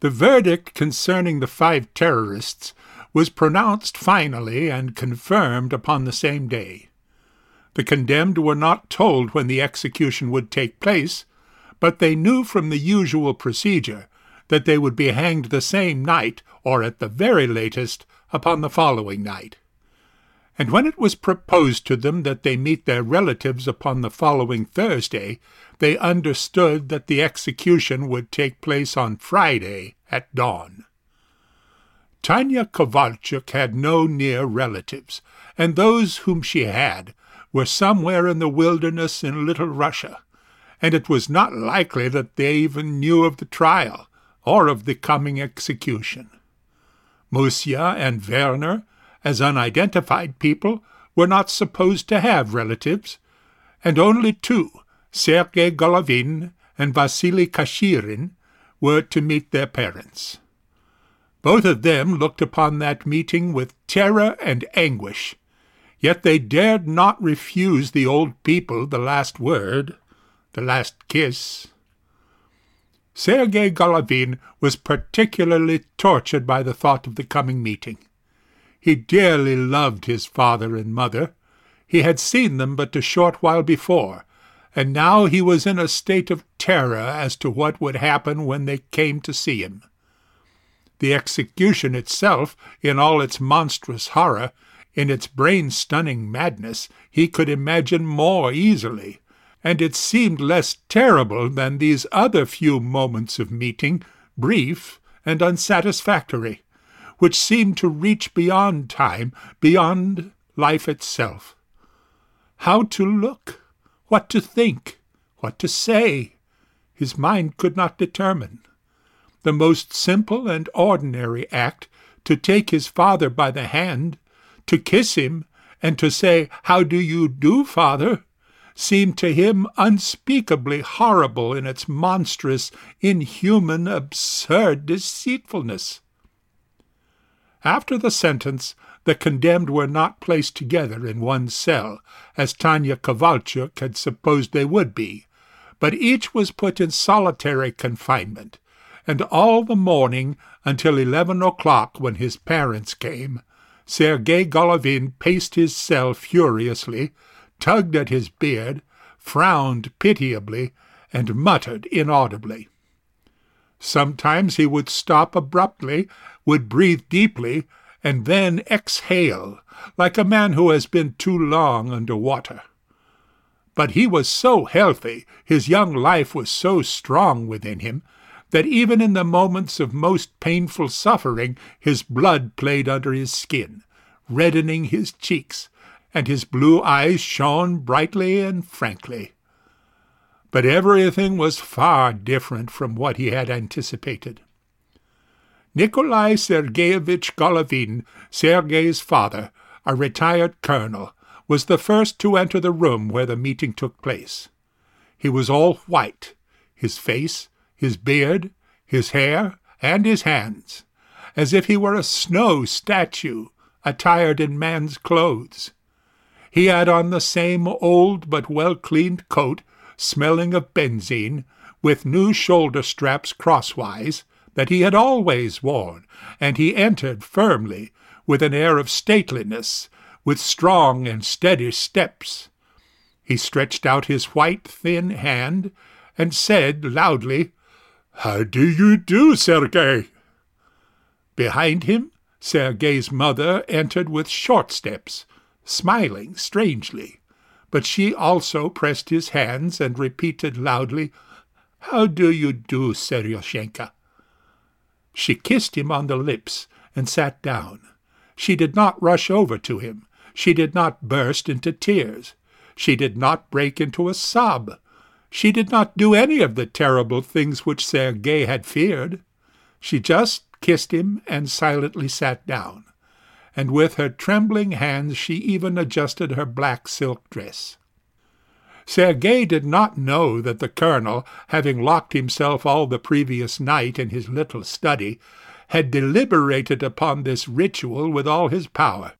The verdict concerning the five terrorists was pronounced finally and confirmed upon the same day. The condemned were not told when the execution would take place, but they knew from the usual procedure that they would be hanged the same night, or at the very latest, upon the following night. And when it was proposed to them that they meet their relatives upon the following Thursday, they understood that the execution would take place on Friday at dawn. Tanya Kovalchuk had no near relatives, and those whom she had were somewhere in the wilderness in Little Russia, and it was not likely that they even knew of the trial or of the coming execution. Musya and Werner, as unidentified people, were not supposed to have relatives, and only two, Sergei Golovin and Vasily Kashirin, were to meet their parents. Both of them looked upon that meeting with terror and anguish, yet they dared not refuse the old people the last word, the last kiss. Sergei Golovin was particularly tortured by the thought of the coming meeting. He dearly loved his father and mother. He had seen them but a short while before, and now he was in a state of terror as to what would happen when they came to see him. The execution itself, in all its monstrous horror, in its brain-stunning madness, he could imagine more easily, and it seemed less terrible than these other few moments of meeting, brief and unsatisfactory, which seemed to reach beyond time, beyond life itself. How to look? What to think? What to say? His mind could not determine. The most simple and ordinary act, to take his father by the hand, to kiss him, and to say, How do you do, father? seemed to him unspeakably horrible in its monstrous, inhuman, absurd deceitfulness. After the sentence, the condemned were not placed together in one cell, as Tanya Kovalchuk had supposed they would be, but each was put in solitary confinement, and all the morning until eleven o'clock when his parents came, Sergei Golovin paced his cell furiously, tugged at his beard, frowned pitiably, and muttered inaudibly. Sometimes he would stop abruptly, would breathe deeply, and then exhale, like a man who has been too long under water. But he was so healthy, his young life was so strong within him, that even in the moments of most painful suffering his blood played under his skin, reddening his cheeks, and his blue eyes shone brightly and frankly. But everything was far different from what he had anticipated. Nikolai Sergeyevich Golovin, Sergey's father, a retired colonel, was the first to enter the room where the meeting took place. He was all white, his face, his beard, his hair, and his hands, as if he were a snow statue, attired in man's clothes. He had on the same old but well-cleaned coat, smelling of benzine, with new shoulder straps crosswise, that he had always worn, and he entered firmly, with an air of stateliness, with strong and steady steps. He stretched out his white, thin hand, and said loudly, How do you do, Sergei? Behind him, Sergei's mother entered with short steps, smiling strangely, but she also pressed his hands and repeated loudly, How do you do, Seryoshenka? She kissed him on the lips and sat down. She did not rush over to him. She did not burst into tears. She did not break into a sob. She did not do any of the terrible things which Sergei had feared. She just kissed him and silently sat down, and with her trembling hands she even adjusted her black silk dress. Sergei did not know that the colonel, having locked himself all the previous night in his little study, had deliberated upon this ritual with all his power.